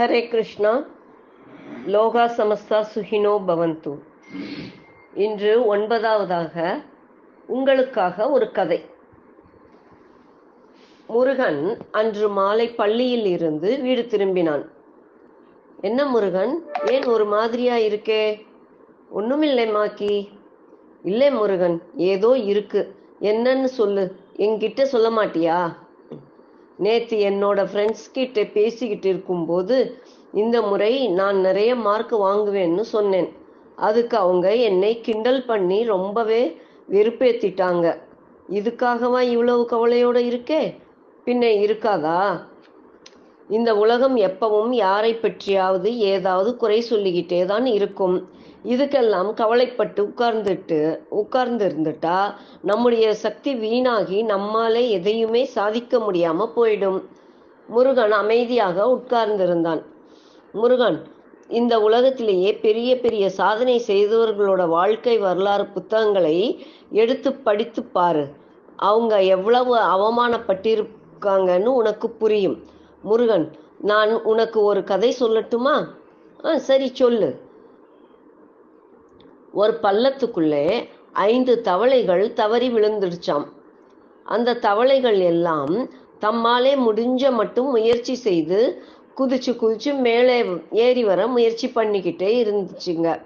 ஹரே கிருஷ்ணா லோகா சமஸ்தா சுகினோ பவந்து இன்று ஒன்பதாவதாக உங்களுக்காக ஒரு கதை முருகன் அன்று மாலை பள்ளியில் இருந்து வீடு திரும்பினான் என்ன முருகன் ஏன் ஒரு மாதிரியா இருக்கே? ஒண்ணுமில்லை மாக்கி. இல்லை முருகன் ஏதோ இருக்கு. என்னன்னு சொல்லு. என்கிட்ட சொல்ல மாட்டியா? நேற்று என்னோட ஃப்ரெண்ட்ஸ் கிட்ட பேசிக்கிட்டு இருக்கும்போது இந்த முறை நான் நிறைய மார்க் வாங்குவேன்னு சொன்னேன். அதுக்கு அவங்க என்னை கிண்டல் பண்ணி ரொம்பவே வெறுப்பேத்திட்டாங்க. இதுக்காகவா இவ்வளவு கவலையோட இருக்கே? பின்ன இருக்காதா? இந்த உலகம் எப்பவும் யாரை பற்றியாவது ஏதாவது குறை சொல்லிக்கிட்டே தான் இருக்கும். இதுக்கெல்லாம் கவலைப்பட்டு உட்கார்ந்துட்டு உட்கார்ந்து இருந்துட்டா நம்முடைய சக்தி வீணாகி நம்மாலே எதையுமே சாதிக்க முடியாம போயிடும். முருகன் அமைதியாக உட்கார்ந்திருந்தான். முருகன் இந்த உலகத்திலேயே பெரிய பெரிய சாதனை செய்தவர்களோட வாழ்க்கை வரலாறு புத்தகங்களை எடுத்து படித்து பாரு. அவங்க எவ்வளவு அவமானப்பட்டிருக்காங்கன்னு உனக்கு புரியும். முருகன் நான் உனக்கு ஒரு கதை சொல்லட்டுமா? ஆ சரி சொல்லு. ஒரு பள்ளத்துக்குள்ளே ஐந்து தவளைகள் தவறி விழுந்துடுச்சாம். அந்த தவளைகள் எல்லாம் தம்மாலே முடிஞ்ச மட்டும் முயற்சி செய்து குதிச்சு குதிச்சு மேலே ஏறி வர முயற்சி பண்ணிக்கிட்டே இருந்துச்சுங்க.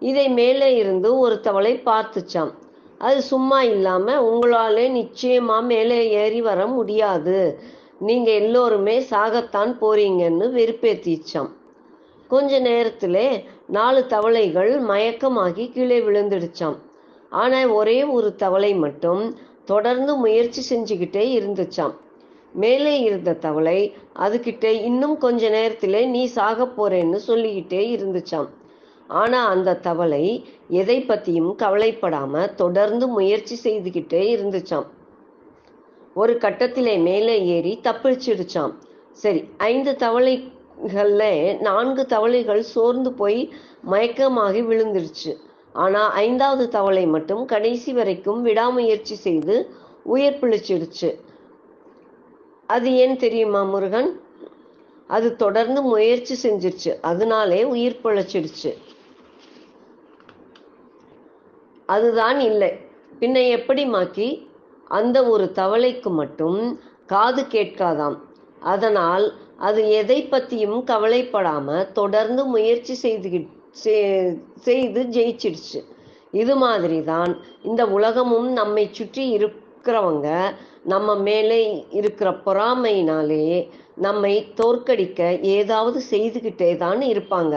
இதை மேலே இருந்து ஒரு தவளை பார்த்துச்சாம். அது சும்மா இல்லாம உங்களாலே நிச்சயமா மேலே ஏறி வர முடியாது. நீங்க எல்லோருமே சாகத்தான் போறீங்கன்னு வெறுப்பேத்திச்சாம். கொஞ்ச நேரத்திலே நாலு தவளைகள் மயக்கமாகி கீழே விழுந்துடுச்சாம். ஆனா ஒரே ஒரு தவளை மட்டும் தொடர்ந்து முயற்சி செஞ்சுக்கிட்டே இருந்துச்சாம். மேலே இருந்த தவளை அதுகிட்ட இன்னும் கொஞ்ச நேரத்திலே நீ சாக போறேன்னு சொல்லிக்கிட்டே இருந்துச்சாம். ஆனா அந்த தவளை எதை பத்தியும் கவலைப்படாம தொடர்ந்து முயற்சி செய்துகிட்டே இருந்துச்சாம். ஒரு கட்டத்திலே மேலே ஏறி தப்பிச்சிடுச்சாம் சரி ஐந்து தவளைகள்ல நான்கு தவளைகள் சோர்ந்து போய் மயக்கமாகி விழுந்துடுச்சு ஆனா ஐந்தாவது தவளை மட்டும் கடைசி வரைக்கும் விடாமுயற்சி செய்து உயிர் பிழைச்சிடுச்சு. அது ஏன் தெரியுமா முருகன்? அது தொடர்ந்து முயற்சி செஞ்சிருச்சு. அதனாலே உயிர் பிழைச்சிடுச்சு. அதுதான் இல்லை. பின்ன எப்படி மாக்கி அந்த ஒரு தவளைக்கு மட்டும் காது கேட்காதாம். அதனால் அது எதை பத்தியும் கவலைப்படாம தொடர்ந்து முயற்சி செய்து செய்து ஜெயிச்சிடுச்சு. இது மாதிரி தான் இந்த உலகமும் நம்மை சுற்றி இருக்கிறவங்க நம்ம மேலே இருக்கிற பொறாமையினாலே நம்மை தோற்கடிக்க ஏதாவது செய்துகிட்டே தான் இருப்பாங்க.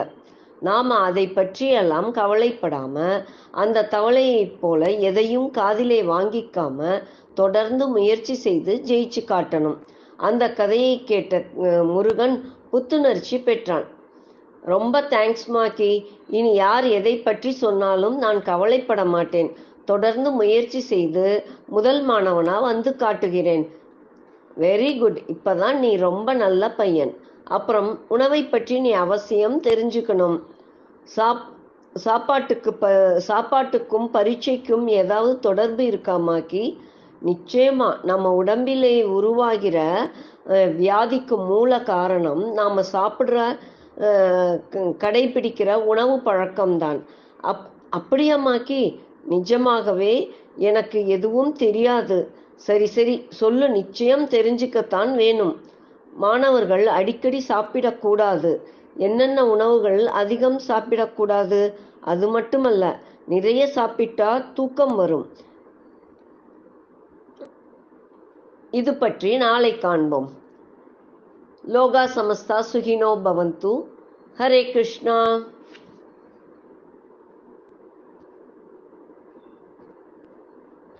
நாம அதை பற்றியெல்லாம் கவலைப்படாம அந்த தவளையைப் போல எதையும் காதிலே வாங்கிக்காம தொடர்ந்து முயற்சி செய்து ஜெயிச்சு காட்டணும். அந்த கதையை கேட்ட முருகன் புத்துணர்ச்சி பெற்றான். ரொம்ப தேங்க்ஸ் மாக்கி இனி யார் எதை பற்றி சொன்னாலும் நான் கவலைப்பட மாட்டேன். தொடர்ந்து முயற்சி செய்து முதல் மாணவனா வந்து காட்டுகிறேன். வெரி குட் இப்பதான் நீ ரொம்ப நல்ல பையன். அப்புறம் உணவை பற்றி நீ அவசியம் தெரிஞ்சுக்கணும். சாப் சாப்பாட்டுக்கு ப சாப்பாட்டுக்கும் பரீட்சைக்கும் ஏதாவது தொடர்பு இருக்காமாக்கி நிச்சயமா நம்ம உடம்பிலே உருவாகிற வியாதிக்கு மூல காரணம் நாம சாப்பிடுற கடைபிடிக்கிற உணவு பழக்கம்தான். அப் அப்படியாமாக்கி நிஜமாகவே எனக்கு எதுவும் தெரியாது. சரி சரி சொல்லு நிச்சயம் தெரிஞ்சுக்கத்தான் வேணும். மாணவர்கள் அடிக்கடி சாப்பிடக்கூடாது. என்னென்ன உணவுகள் அதிகம் சாப்பிடக்கூடாது? அது மட்டுமல்ல நிறைய சாப்பிட்டா தூக்கம் வரும். இது பற்றி நாளை காண்போம். லோகா சமஸ்தா சுகினோ பவந்து. ஹரே கிருஷ்ணா.